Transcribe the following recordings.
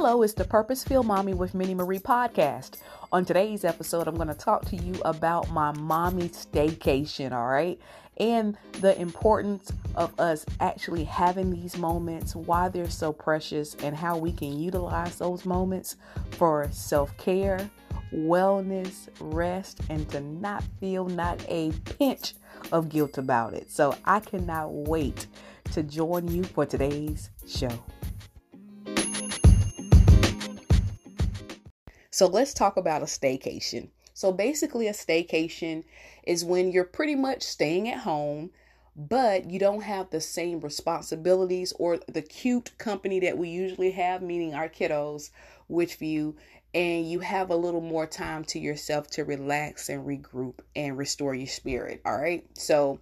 Hello, it's the Purposeful Mommy with Minnie Marie podcast. On today's episode, I'm going to talk to you about my mommy staycation, all right? And the importance of us actually having these moments, why they're so precious, and how we can utilize those moments for self care, wellness, rest, and to not feel not a pinch of guilt about it. So I cannot wait to join you for today's show. So let's talk about a staycation. So basically, a staycation is when you're pretty much staying at home, but you don't have the same responsibilities or the cute company that we usually have, meaning our kiddos, which view, and you have a little more time to yourself to relax and regroup and restore your spirit. All right. So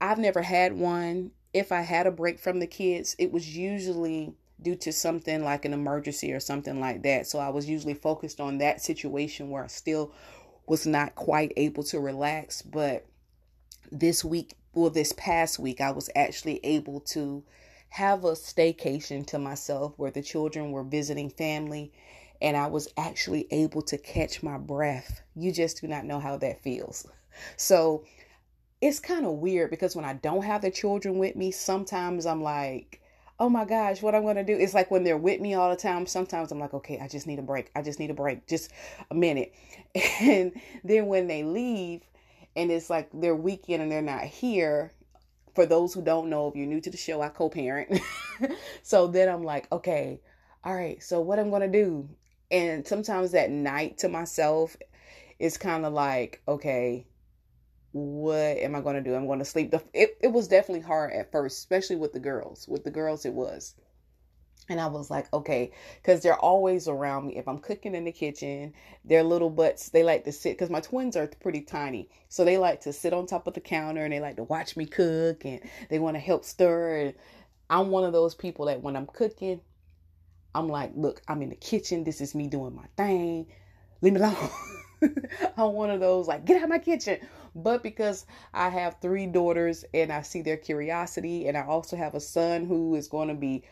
I've never had one. If I had a break from the kids, it was usually due to something like an emergency or something like that. So I was usually focused on that situation where I still was not quite able to relax. But this week, well, this past week, I was actually able to have a staycation to myself where the children were visiting family and I was actually able to catch my breath. You just do not know how that feels. So it's kind of weird because when I don't have the children with me, sometimes I'm like, oh my gosh, what I'm going to do. It's like when they're with me all the time, sometimes I'm like, okay, I just need a break. I just need a break, just a minute. And then when they leave and it's like their weekend and they're not here, for those who don't know, if you're new to the show, I co parent. so then I'm like, okay, all right, so what I'm going to do. And sometimes that night to myself is kind of like, okay, what am I going to do? I'm going to sleep. It, it was definitely hard at first, especially with the girls. With the girls, it was. And I was like, okay, because they're always around me. If I'm cooking in the kitchen, their little butts, they like to sit, because my twins are pretty tiny. So they like to sit on top of the counter and they like to watch me cook and they want to help stir. And I'm one of those people that when I'm cooking, I'm like, look, I'm in the kitchen. This is me doing my thing. Leave me alone. I'm one of those like, get out of my kitchen but because I have three daughters and I see their curiosity, and I also have a son who is going to be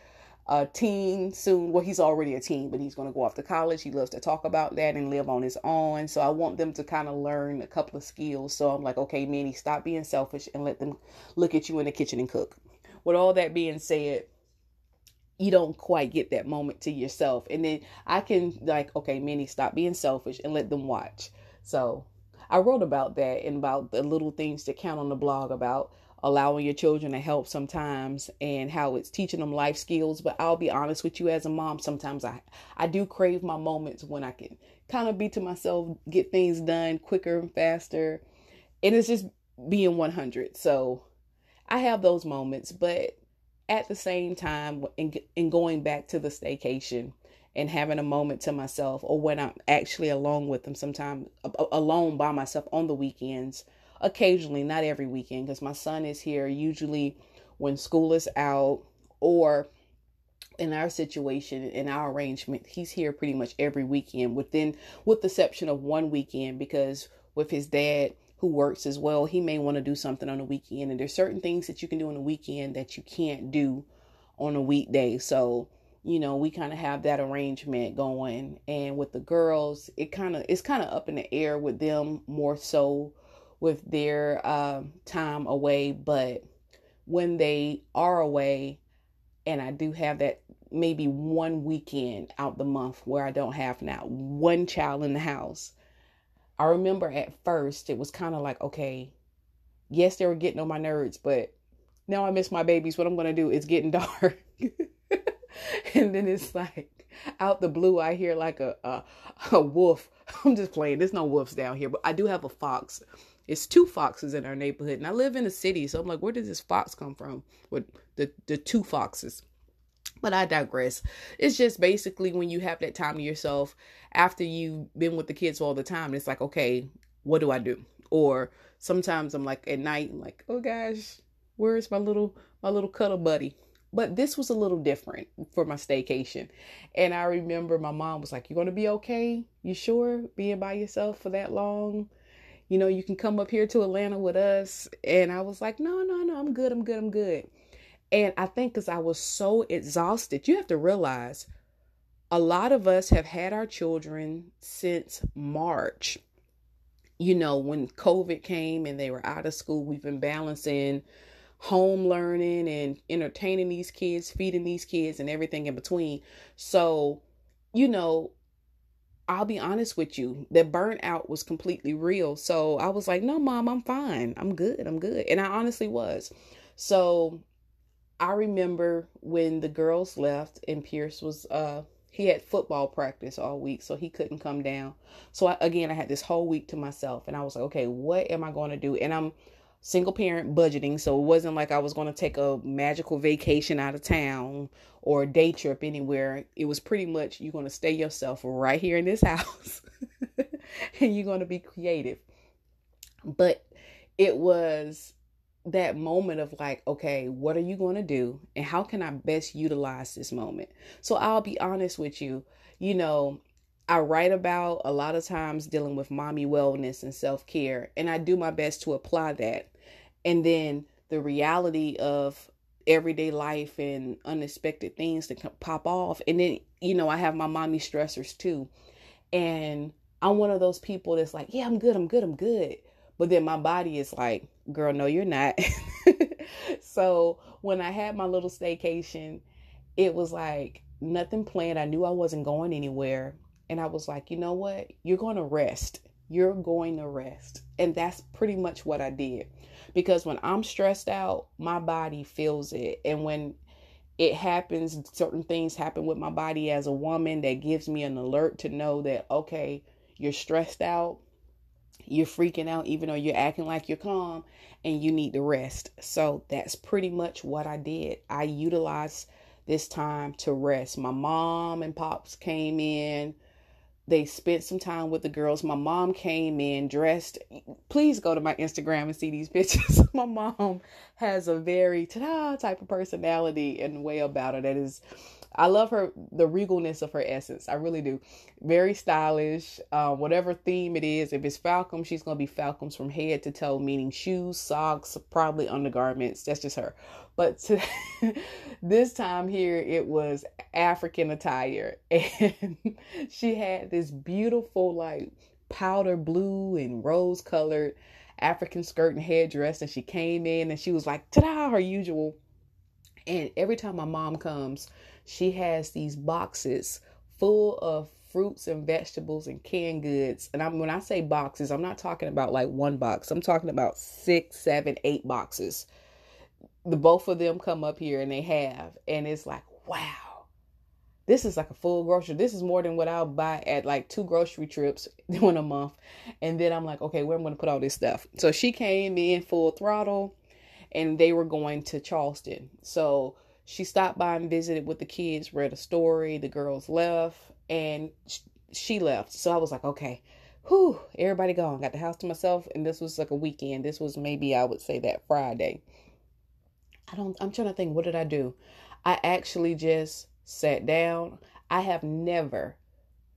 a teen soon. Well, he's already a teen, but he's going to go off to college. He loves to talk about that and live on his own. So I want them to kind of learn a couple of skills. So I'm like, okay, Minnie, stop being selfish and let them look at you in the kitchen and cook. With all that being said, you don't quite get that moment to yourself. And then I can like, okay, Minnie, stop being selfish and let them watch. So I wrote about that and about the little things to count on the blog about allowing your children to help sometimes and how it's teaching them life skills. But I'll be honest with you as a mom, sometimes I, I do crave my moments when I can kind of be to myself, get things done quicker and faster. And it's just being 100. So I have those moments, but at the same time, in, in going back to the staycation, and having a moment to myself or when I'm actually alone with them sometimes alone by myself on the weekends occasionally not every weekend because my son is here usually when school is out or in our situation in our arrangement he's here pretty much every weekend within with the exception of one weekend because with his dad who works as well he may want to do something on a weekend and there's certain things that you can do on a weekend that you can't do on a weekday. So you know we kind of have that arrangement going. And with the girls it kind of it's kind of up in the air with them more so with their uh, time away. But when they are away and i do have that maybe one weekend out the month where i don't have now one child in the house i remember at first it was kind of like okay yes they were getting on my nerves but now i miss my babies. What i'm to do is getting dark and then it's like out the blue I hear like a, a a wolf. I'm just playing. There's no wolves down here, but I do have a fox. It's two foxes in our neighborhood, and I live in a city, so I'm like, where did this fox come from? With the the two foxes. But I digress. It's just basically when you have that time to yourself after you've been with the kids all the time, it's like, okay, what do I do? Or sometimes I'm like at night, I'm like, oh gosh, where's my little my little cuddle buddy? But this was a little different for my staycation. And I remember my mom was like, You're going to be okay? You sure being by yourself for that long? You know, you can come up here to Atlanta with us. And I was like, No, no, no, I'm good. I'm good. I'm good. And I think because I was so exhausted, you have to realize a lot of us have had our children since March. You know, when COVID came and they were out of school, we've been balancing home learning and entertaining these kids, feeding these kids, and everything in between. So, you know, I'll be honest with you, the burnout was completely real. So I was like, no, mom, I'm fine. I'm good. I'm good. And I honestly was. So I remember when the girls left and Pierce was, uh, he had football practice all week, so he couldn't come down. So I, again, I had this whole week to myself, and I was like, okay, what am I going to do? And I'm single parent budgeting, so it wasn't like I was going to take a magical vacation out of town or a day trip anywhere. It was pretty much you're going to stay yourself right here in this house and you're going to be creative. But it was that moment of like, okay, what are you going to do and how can I best utilize this moment? So I'll be honest with you, you know, I write about a lot of times dealing with mommy wellness and self care, and I do my best to apply that. And then the reality of everyday life and unexpected things that pop off. And then, you know, I have my mommy stressors too. And I'm one of those people that's like, yeah, I'm good, I'm good, I'm good. But then my body is like, girl, no, you're not. so when I had my little staycation, it was like nothing planned. I knew I wasn't going anywhere. And I was like, you know what? You're going to rest. You're going to rest. And that's pretty much what I did. Because when I'm stressed out, my body feels it. And when it happens, certain things happen with my body as a woman that gives me an alert to know that, okay, you're stressed out, you're freaking out, even though you're acting like you're calm, and you need to rest. So that's pretty much what I did. I utilized this time to rest. My mom and pops came in they spent some time with the girls. My mom came in dressed. Please go to my Instagram and see these pictures. my mom has a very ta-da type of personality and way about her that is I love her the regalness of her essence. I really do. Very stylish. Uh, whatever theme it is, if it's Falcon, she's gonna be Falcons from head to toe, meaning shoes, socks, probably undergarments. That's just her. But to, this time here, it was African attire, and she had this beautiful like powder blue and rose colored African skirt and headdress, and she came in and she was like, "Ta-da!" Her usual. And every time my mom comes, she has these boxes full of fruits and vegetables and canned goods. And I'm when I say boxes, I'm not talking about like one box. I'm talking about six, seven, eight boxes. The both of them come up here and they have, and it's like, wow, this is like a full grocery. This is more than what I'll buy at like two grocery trips in a month. And then I'm like, okay, where am I going to put all this stuff? So she came in full throttle, and they were going to Charleston. So she stopped by and visited with the kids, read a story. The girls left, and she left. So I was like, okay, whew, everybody gone. Got the house to myself, and this was like a weekend. This was maybe I would say that Friday. I don't. I'm trying to think. What did I do? I actually just sat down. I have never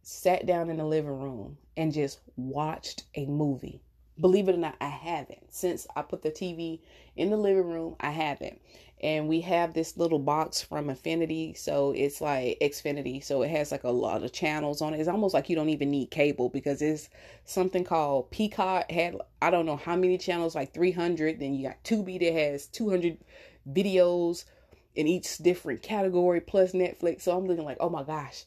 sat down in the living room and just watched a movie. Believe it or not, I haven't. Since I put the TV in the living room, I haven't and we have this little box from Affinity. so it's like Xfinity, so it has like a lot of channels on it. It's almost like you don't even need cable because it's something called Peacock had I don't know how many channels, like 300. Then you got Tubi that has 200 videos in each different category plus Netflix. So I'm looking like, oh my gosh,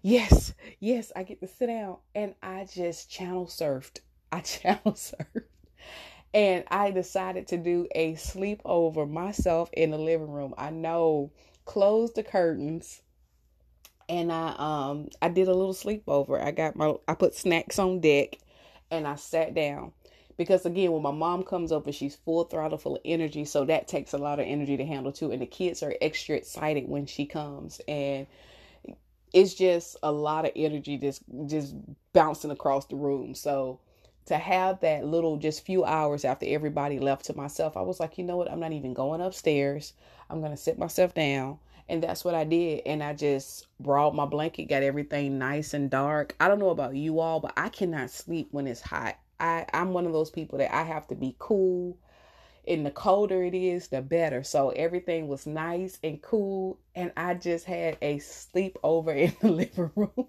yes, yes, I get to sit down and I just channel surfed. I channel surfed and I decided to do a sleepover myself in the living room. I know, closed the curtains, and I um I did a little sleepover. I got my I put snacks on deck, and I sat down because again, when my mom comes over, she's full throttle, full of energy, so that takes a lot of energy to handle too. And the kids are extra excited when she comes, and it's just a lot of energy just just bouncing across the room. So to have that little just few hours after everybody left to myself, I was like, you know what? I'm not even going upstairs. I'm going to sit myself down. And that's what I did. And I just brought my blanket, got everything nice and dark. I don't know about you all, but I cannot sleep when it's hot. I, I'm one of those people that I have to be cool. and the colder it is, the better. So everything was nice and cool. And I just had a sleepover in the living room.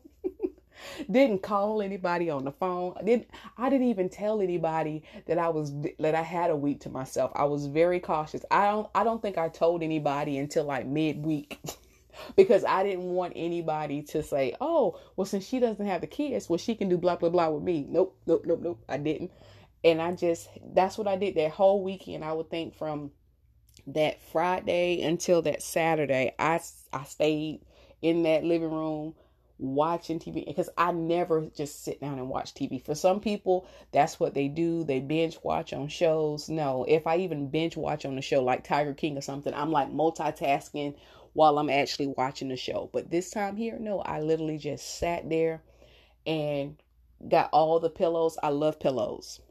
Didn't call anybody on the phone. I didn't I didn't even tell anybody that I was that I had a week to myself. I was very cautious. I don't I don't think I told anybody until like midweek. because I didn't want anybody to say, "Oh, well since she doesn't have the kids, well she can do blah blah blah with me." Nope, nope, nope, nope. I didn't and I just that's what I did that whole weekend. I would think from that Friday until that Saturday, I I stayed in that living room watching TV because I never just sit down and watch TV. For some people, that's what they do. They binge watch on shows. No, if I even binge watch on a show like Tiger King or something, I'm like multitasking while I'm actually watching the show. But this time here, no, I literally just sat there and got all the pillows. I love pillows.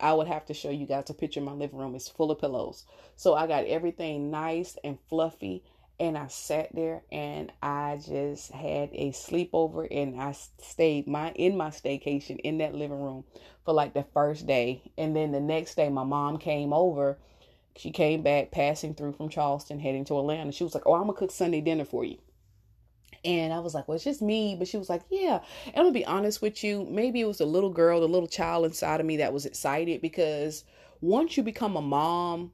I would have to show you guys a picture. My living room is full of pillows. So I got everything nice and fluffy. And I sat there and I just had a sleepover and I stayed my in my staycation in that living room for like the first day. And then the next day my mom came over. She came back passing through from Charleston heading to Atlanta. She was like, "Oh, I'm going to cook Sunday dinner for you." And I was like, well, it's just me. But she was like, yeah. And I'm going to be honest with you. Maybe it was a little girl, the little child inside of me that was excited because once you become a mom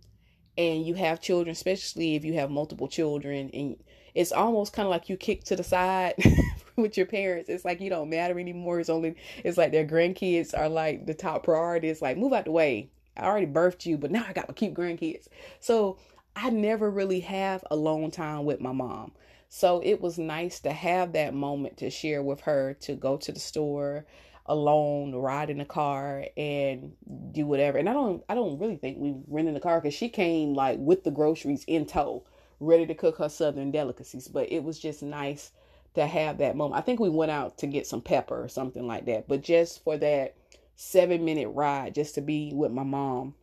and you have children, especially if you have multiple children, and it's almost kind of like you kick to the side with your parents. It's like you don't matter anymore. It's only, it's like their grandkids are like the top priority. It's like, move out the way. I already birthed you, but now I got to keep grandkids. So I never really have alone time with my mom. So it was nice to have that moment to share with her to go to the store alone, ride in the car and do whatever. And I don't I don't really think we rented a car because she came like with the groceries in tow, ready to cook her southern delicacies. But it was just nice to have that moment. I think we went out to get some pepper or something like that. But just for that seven minute ride, just to be with my mom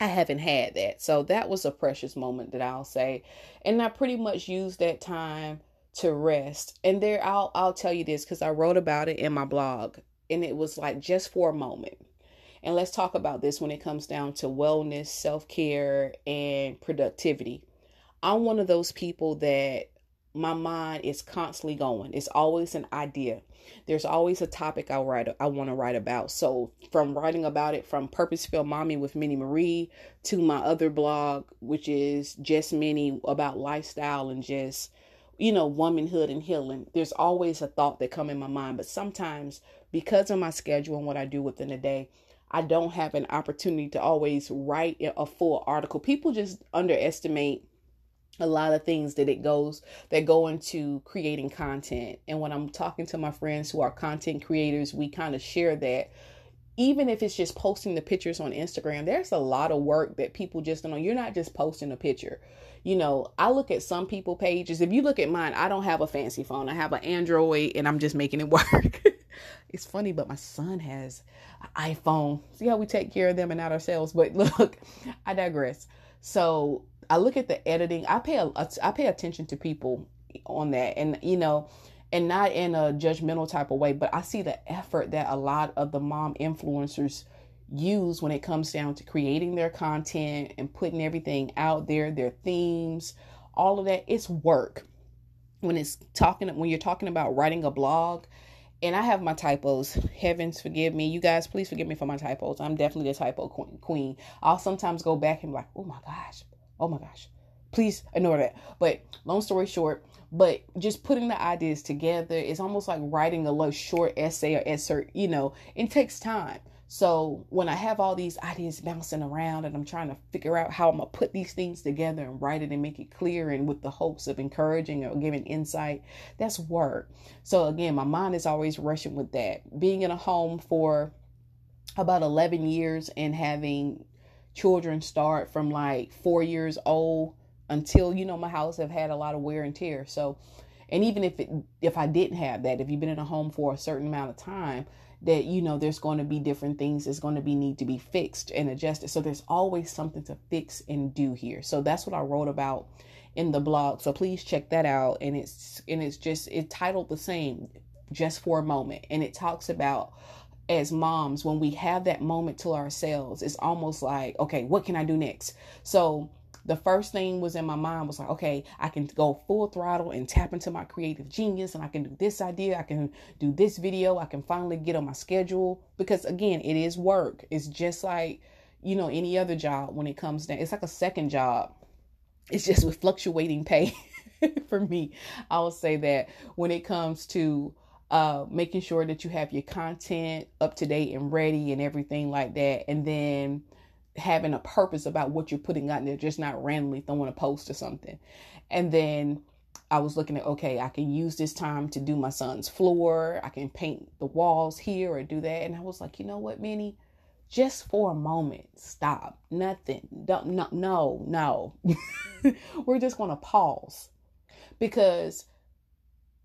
I haven't had that. So that was a precious moment that I'll say. And I pretty much used that time to rest. And there I'll I'll tell you this cuz I wrote about it in my blog and it was like just for a moment. And let's talk about this when it comes down to wellness, self-care and productivity. I'm one of those people that my mind is constantly going. It's always an idea. There's always a topic I write I want to write about. So from writing about it from Purposeful Mommy with Minnie Marie to my other blog, which is just Minnie about lifestyle and just you know womanhood and healing. There's always a thought that come in my mind, but sometimes because of my schedule and what I do within the day, I don't have an opportunity to always write a full article. People just underestimate a lot of things that it goes that go into creating content. And when i'm talking to my friends who are content creators we kind of share that. Even if it's just posting the pictures on instagram there's a lot of work that people just don't know. You're not just posting a picture. You know i look at some people pages. If you look at mine i don't have a fancy phone. I have an android and i'm just making it work it's funny but my son has an iphone see how we take care of them and not ourselves but look i digress so I look at the editing. I pay a, I pay attention to people on that, and you know, and not in a judgmental type of way, but I see the effort that a lot of the mom influencers use when it comes down to creating their content and putting everything out there, their themes, all of that. It's work. When it's talking, when you're talking about writing a blog, and I have my typos. Heavens forgive me. You guys, please forgive me for my typos. I'm definitely the typo queen. I'll sometimes go back and be like, oh my gosh, Oh my gosh. Please ignore that. But long story short, but just putting the ideas together is almost like writing a little short essay or excerpt, you know, it takes time. So when I have all these ideas bouncing around and I'm trying to figure out how I'm gonna put these things together and write it and make it clear and with the hopes of encouraging or giving insight, that's work. So again, my mind is always rushing with that. Being in a home for about 11 years and having children start from like four years old until you know my house have had a lot of wear and tear so and even if it if i didn't have that if you've been in a home for a certain amount of time that you know there's going to be different things that's going to be need to be fixed and adjusted. So there's always something to fix and do here. So that's what i wrote about in the blog. So please check that out. And it's and it's just it's titled the same just for a moment. And it talks about as moms when we have that moment to ourselves it's almost like okay what can i do next? So the first thing was in my mind was like okay i can go full throttle and tap into my creative genius and i can do this idea i can do this video i can finally get on my schedule. Because again it is work. It's just like you know any other job when it comes down it's like a second job. It's just with fluctuating pay for me. I will say that when it comes to uh, making sure that you have your content up to date and ready and everything like that. And then having a purpose about what you're putting out there just not randomly throwing a post or something and then I was looking at okay, I can use this time to do my son's floor. I can paint the walls here or do that. And I was like, you know what, Minnie? just for a moment, stop. Nothing. Don't, no, no, no. We're just going to pause because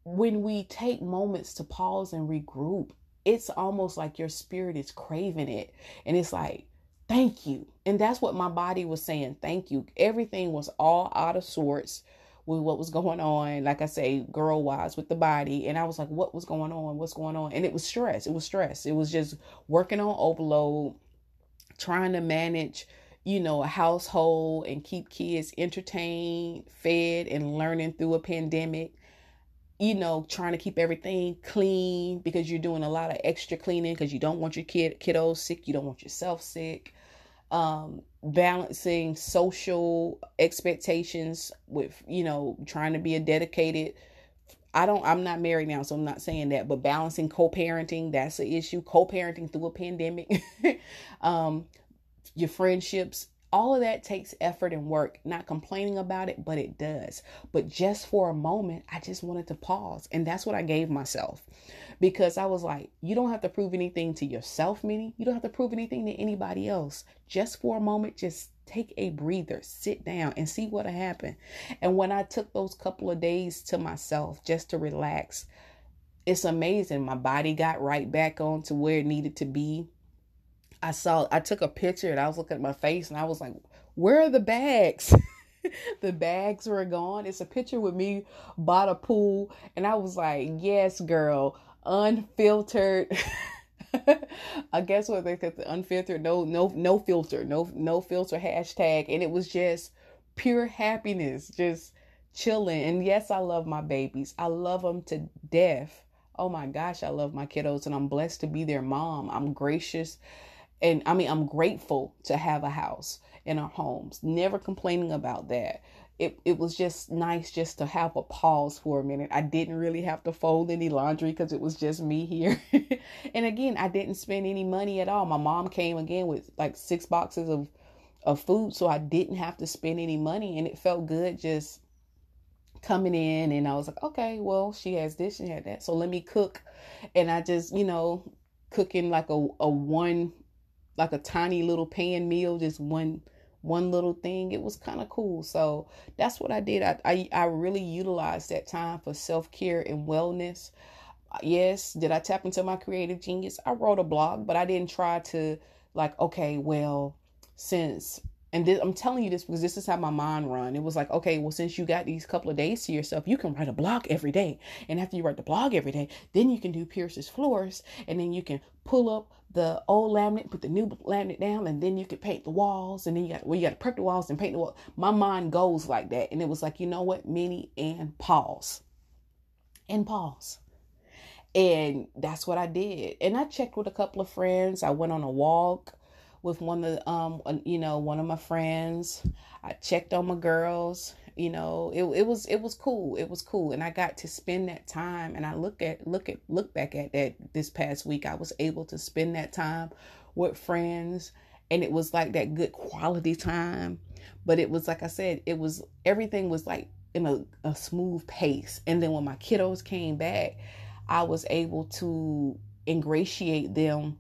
when we take moments to pause and regroup, it's almost like your spirit is craving it. And it's like, thank you. And that's what my body was saying. Thank you. Everything was all out of sorts with what was going on, like I say, girl wise with the body. And I was like, what was going on? What's going on? And it was stress. It was stress. It was just working on overload, trying to manage, you know, a household and keep kids entertained, fed, and learning through a pandemic. You know, trying to keep everything clean because you're doing a lot of extra cleaning because you don't want your kid kiddos sick, you don't want yourself sick um, balancing social expectations with, you know, trying to be a dedicated. I don't, I'm not married now, so I'm not saying that, but balancing co parenting, that's an issue. Co parenting through a pandemic, um, your friendships, all of that takes effort and work. Not complaining about it, but it does. But just for a moment, I just wanted to pause. And that's what I gave myself because I was like, you don't have to prove anything to yourself, Minnie. You don't have to prove anything to anybody else. Just for a moment, just take a breather, sit down, and see what'll happen. And when I took those couple of days to myself just to relax, it's amazing. My body got right back on to where it needed to be. I saw, I took a picture and I was looking at my face and I was like, where are the bags? the bags were gone. It's a picture with me by the pool. And I was like, yes, girl, unfiltered. I guess what they said the unfiltered, no, no, no filter, no, no filter hashtag, and it was just pure happiness, just chilling. And yes, I love my babies. I love them to death. Oh my gosh, I love my kiddos, and I'm blessed to be their mom. I'm gracious, and I mean, I'm grateful to have a house in our homes. Never complaining about that it, it was just nice just to have a pause for a minute. I didn't really have to fold any laundry because it was just me here. and again, I didn't spend any money at all. My mom came again with like six boxes of, of food, so I didn't have to spend any money. And it felt good just coming in. And I was like, okay, well, she has this, she had that. So let me cook. And I just, you know, cooking like a, a one, like a tiny little pan meal, just one one little thing. It was kind of cool. So that's what I did. I, I, I really utilized that time for self care and wellness. Uh, yes, did I tap into my creative genius? I wrote a blog, but I didn't try to like, okay, well, since and this, I'm telling you this because this is how my mind run. It was like, okay, well, since you got these couple of days to yourself, you can write a blog every day. And after you write the blog every day, then you can do Pierce's floors, and then you can pull up the old laminate, put the new laminate down, and then you can paint the walls. And then you got well, you got to prep the walls and paint the wall. My mind goes like that, and it was like, you know what, Minnie and pause, and pause. And that's what I did. And I checked with a couple of friends. I went on a walk with one of um you know one of my friends. I checked on my girls. You know, it it was it was cool. It was cool, and I got to spend that time. And I look at look at look back at that this past week. I was able to spend that time with friends, and it was like that good quality time. But it was like I said, it was everything was like in a, a smooth pace. And then when my kiddos came back, I was able to ingratiate them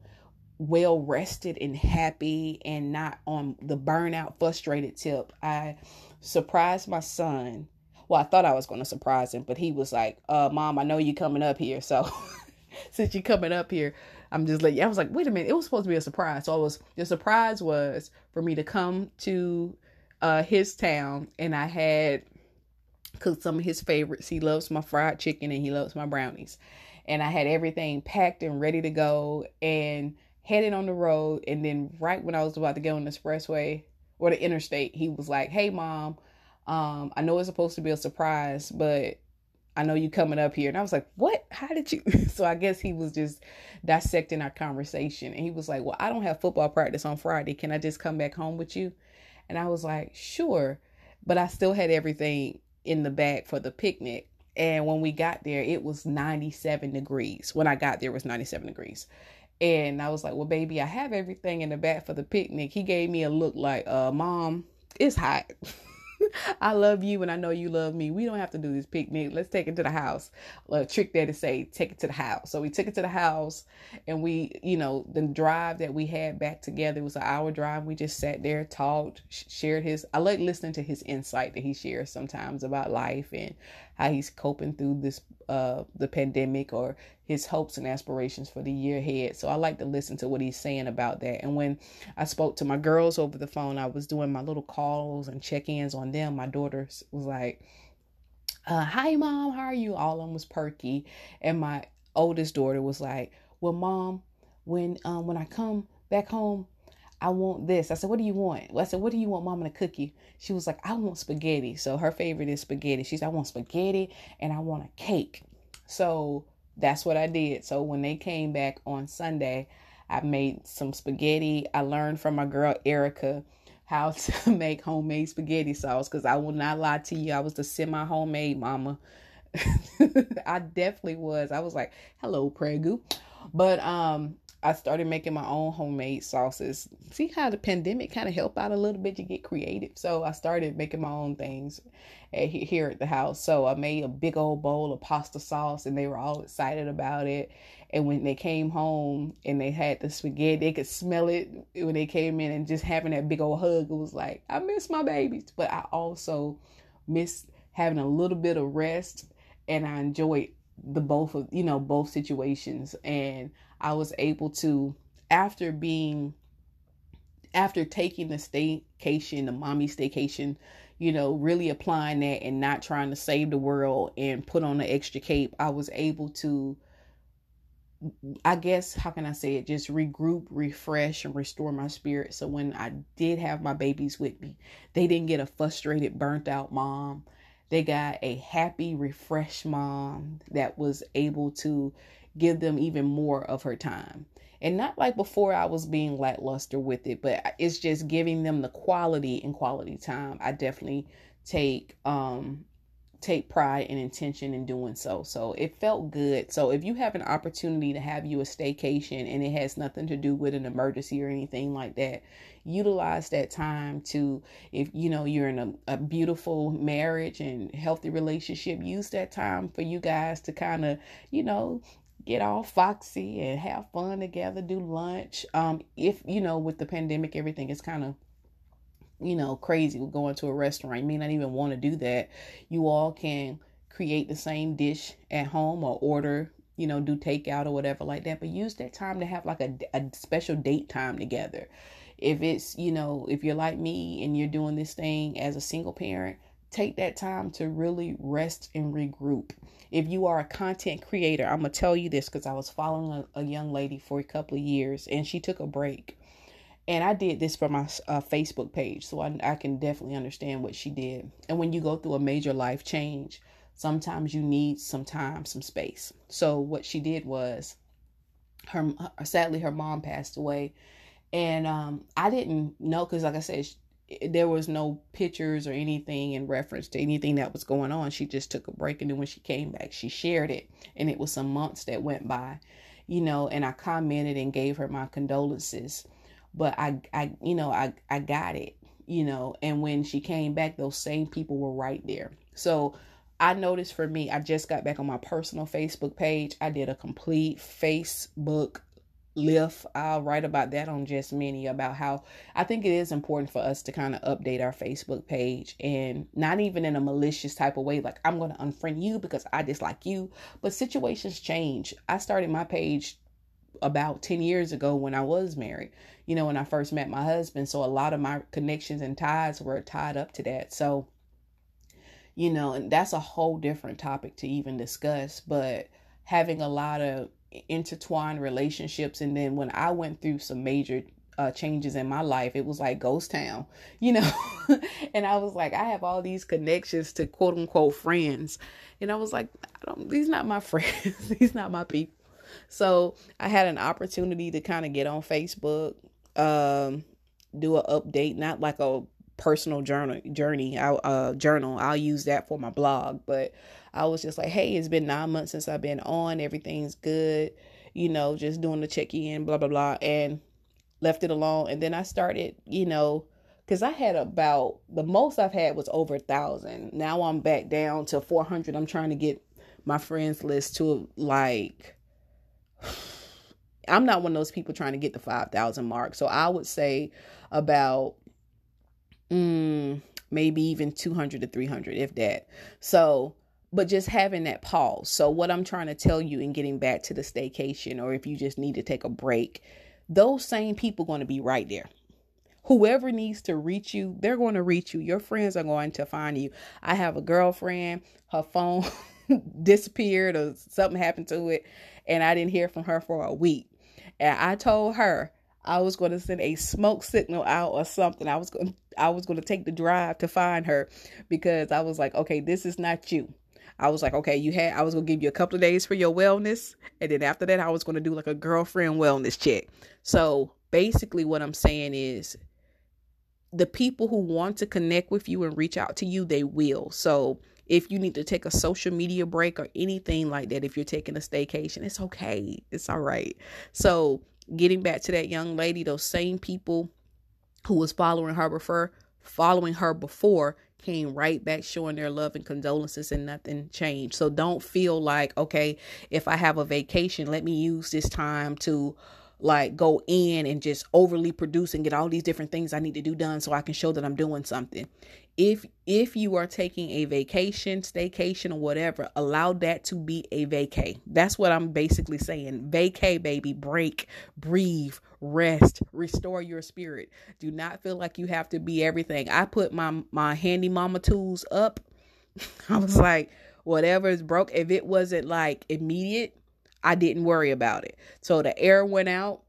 well rested and happy and not on the burnout frustrated tip. I surprised my son. Well i thought i was going to surprise him but he was like uh mom i know you coming up here so since you coming up here i'm just like i was like wait a minute it was supposed to be a surprise. So i was the surprise was for me to come to uh his town and i had cooked some of his favorites. He loves my fried chicken and he loves my brownies. And I had everything packed and ready to go and headed on the road. And then right when I was about to get on the expressway or the interstate, he was like, "Hey, mom, um, I know it's supposed to be a surprise, but I know you coming up here." And I was like, "What? How did you?" so I guess he was just dissecting our conversation, and he was like, "Well, I don't have football practice on Friday. Can I just come back home with you?" And I was like, "Sure," but I still had everything in the bag for the picnic. And when we got there, it was 97 degrees. When I got there, it was 97 degrees. And I was like, Well, baby, I have everything in the back for the picnic. He gave me a look like, uh, Mom, it's hot. I love you and I know you love me. We don't have to do this picnic. Let's take it to the house. A trick there to say, take it to the house. So we took it to the house and we, you know, the drive that we had back together was an hour drive. We just sat there, talked, shared his, I like listening to his insight that he shares sometimes about life and how he's coping through this uh the pandemic or his hopes and aspirations for the year ahead. So I like to listen to what he's saying about that. And when I spoke to my girls over the phone, I was doing my little calls and check-ins on them. My daughter was like, uh, "Hi, mom, how are you?" All of them was perky, and my oldest daughter was like, "Well, mom, when um when I come back home, I want this. I said, What do you want? Well, I said, What do you want mom, and cook you? She was like, I want spaghetti. So her favorite is spaghetti. She said, I want spaghetti and I want a cake. So that's what I did. So when they came back on Sunday, I made some spaghetti. I learned from my girl Erica how to make homemade spaghetti sauce because I will not lie to you. I was the semi homemade mama. I definitely was. I was like, hello, Prego. But um I started making my own homemade sauces. See how the pandemic kind of helped out a little bit to get creative. So I started making my own things eh, at, here at the house. So I made a big old bowl of pasta sauce and they were all excited about it. And when they came home and they had the spaghetti, they could smell it when they came in and just having that big old hug. It was like, I miss my babies. But I also miss having a little bit of rest and I enjoyed the both of you know both situations and I was able to, after being, after taking the staycation, the mommy staycation, you know, really applying that and not trying to save the world and put on the extra cape, I was able to, I guess, how can I say it, just regroup, refresh, and restore my spirit. So when I did have my babies with me, they didn't get a frustrated, burnt out mom. They got a happy, refreshed mom that was able to give them even more of her time. And not like before I was being lackluster with it, but it's just giving them the quality and quality time. I definitely take um take pride and intention in doing so. So it felt good. So if you have an opportunity to have you a staycation and it has nothing to do with an emergency or anything like that, utilize that time to if you know you're in a, a beautiful marriage and healthy relationship, use that time for you guys to kind of, you know, get all foxy and have fun together, do lunch. Um, if you know, with the pandemic, everything is kind of you know crazy with going to a restaurant. You may not even want to do that. You all can create the same dish at home or order you know do takeout or whatever like that but use that time to have like a, a special date time together if it's you know if you're like me and you're doing this thing as a single parent take that time to really rest and regroup. If you are a content creator, I'm going to tell you this because I was following a, a, young lady for a couple of years and she took a break. And I did this for my uh, Facebook page, so I, I can definitely understand what she did. And when you go through a major life change, sometimes you need some time, some space. So what she did was, her sadly her mom passed away, and um, I didn't know because, like I said, there was no pictures or anything in reference to anything that was going on. She just took a break and then when she came back, she shared it. And it was some months that went by, you know, and I commented and gave her my condolences. But I I you know, I I got it, you know, and when she came back, those same people were right there. So I noticed for me, I just got back on my personal Facebook page. I did a complete Facebook lift. I'll write about that on Just Minnie about how I think it is important for us to kind of update our Facebook page and not even in a malicious type of way, like I'm going to unfriend you because I dislike you. But situations change. I started my page about 10 years ago when I was married, you know, when I first met my husband. So a lot of my connections and ties were tied up to that. So, you know, and that's a whole different topic to even discuss. But having a lot of intertwined relationships. And then when I went through some major uh, changes in my life, it was like ghost town, you know. and I was like, I have all these connections to quote unquote friends, and I was like, I don't. These not my friends. these not my people. So I had an opportunity to kind of get on Facebook, um, do an update, not like a personal journal journey. I uh journal. I'll use that for my blog, but I was just like, hey, it's been nine months since I've been on. Everything's good. You know, just doing the check in, blah blah blah, and left it alone. And then I started, you know, because I had about the most I've had was over a thousand. Now I'm back down to 400. I'm trying to get my friends list to like, I'm not one of those people trying to get the 5,000 mark. So I would say about mm, maybe even 200 to 300, if that. So, but just having that pause. So, what I'm trying to tell you in getting back to the staycation, or if you just need to take a break, those same people going to be right there. Whoever needs to reach you, they're going to reach you. Your friends are going to find you. I have a girlfriend, her phone disappeared or something happened to it, and I didn't hear from her for a week. And I told her I was going to send a smoke signal out or something. I was going I was going to take the drive to find her because I was like, okay, this is not you. I was like, okay, you had I was gonna give you a couple of days for your wellness, and then after that, I was gonna do like a girlfriend wellness check. So basically, what I'm saying is the people who want to connect with you and reach out to you, they will. So if you need to take a social media break or anything like that, if you're taking a staycation, it's okay. It's all right. So getting back to that young lady, those same people who was following her before, following her before came right back showing their love and condolences and nothing changed. So don't feel like, okay, if I have a vacation, let me use this time to like go in and just overly produce and get all these different things I need to do done so I can show that I'm doing something. If if you are taking a vacation, staycation or whatever, allow that to be a vacay. That's what I'm basically saying. Vacay baby, break, breathe, rest, restore your spirit. Do not feel like you have to be everything. I put my my handy mama tools up. I was like whatever is broke if it wasn't like immediate I didn't worry about it. So the air went out.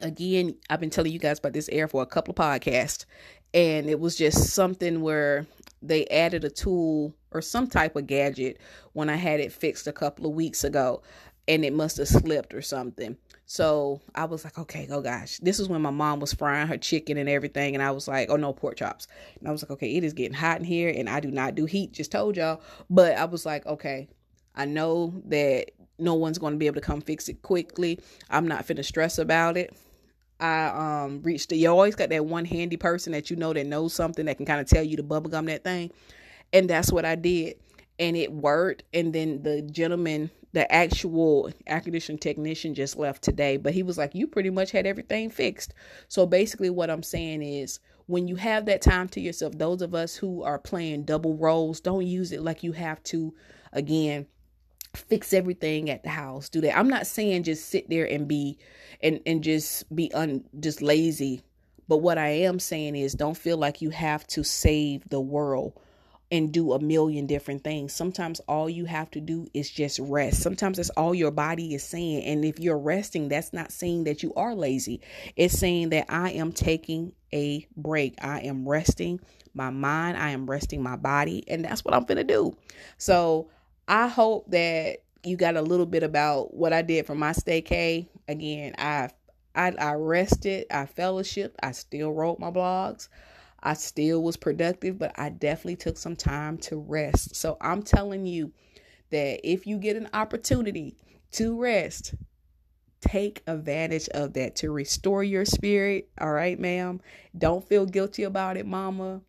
Again, I've been telling you guys about this air for a couple of podcasts, and it was just something where they added a tool or some type of gadget when I had it fixed a couple of weeks ago, and it must have slipped or something. So I was like, okay, oh gosh, this is when my mom was frying her chicken and everything, and I was like, oh no, pork chops. And I was like, okay, it is getting hot in here, and I do not do heat, just told y'all. But I was like, okay, I know that no one's going to be able to come fix it quickly. I'm not finna stress about it. I um reached the you always got that one handy person that you know that knows something that can kind of tell you to bubblegum that thing. And that's what I did. And it worked. And then the gentleman, the actual air conditioning technician just left today, but he was like, You pretty much had everything fixed. So basically what I'm saying is when you have that time to yourself, those of us who are playing double roles, don't use it like you have to again fix everything at the house do that. I'm not saying just sit there and be and and just be un just lazy. But what i am saying is don't feel like you have to save the world and do a million different things. Sometimes all you have to do is just rest. Sometimes that's all your body is saying. And if you're resting that's not saying that you are lazy. It's saying that i am taking a break. I am resting my mind. I am resting my body. And that's what i'm gonna do. So I hope that you got a little bit about what I did for my staycay. Again, I I, I rested, I fellowship, I still wrote my blogs. I still was productive, but I definitely took some time to rest. So I'm telling you that if you get an opportunity to rest, take advantage of that to restore your spirit. All right, ma'am. Don't feel guilty about it, mama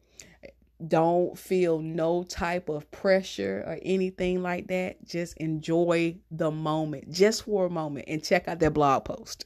don't feel no type of pressure or anything like that. Just enjoy the moment just for a moment and check out their blog post.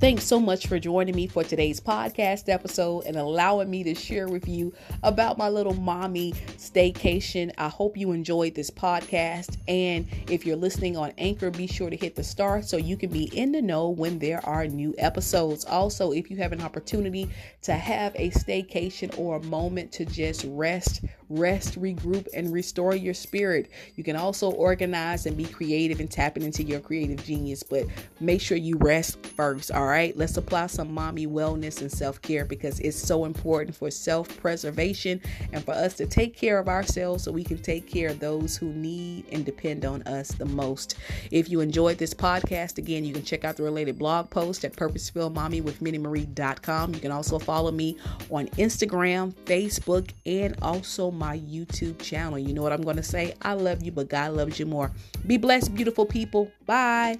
Thanks so much for joining me for today's podcast episode and allowing me to share with you about my little mommy staycation. I hope you enjoyed this podcast. And if you're listening on Anchor, be sure to hit the star so you can be in the know when there are new episodes. Also, if you have an opportunity to have a staycation or a moment to just rest, rest, regroup, and restore your spirit, you can also organize and be creative and tapping into your creative genius. But make sure you rest first, all right? Let's apply some mommy wellness and self care because it's so important for self preservation and for us to take care of ourselves so we can take care of those who need and depend on us the most. If you enjoyed this podcast, again, you can check out the related blog post at purposefulmommywithminniemarie.com. You can also follow me on Instagram, Facebook, and also my YouTube channel. You know what I'm going to say? I love you, but God loves you more. Be blessed, beautiful people. Bye.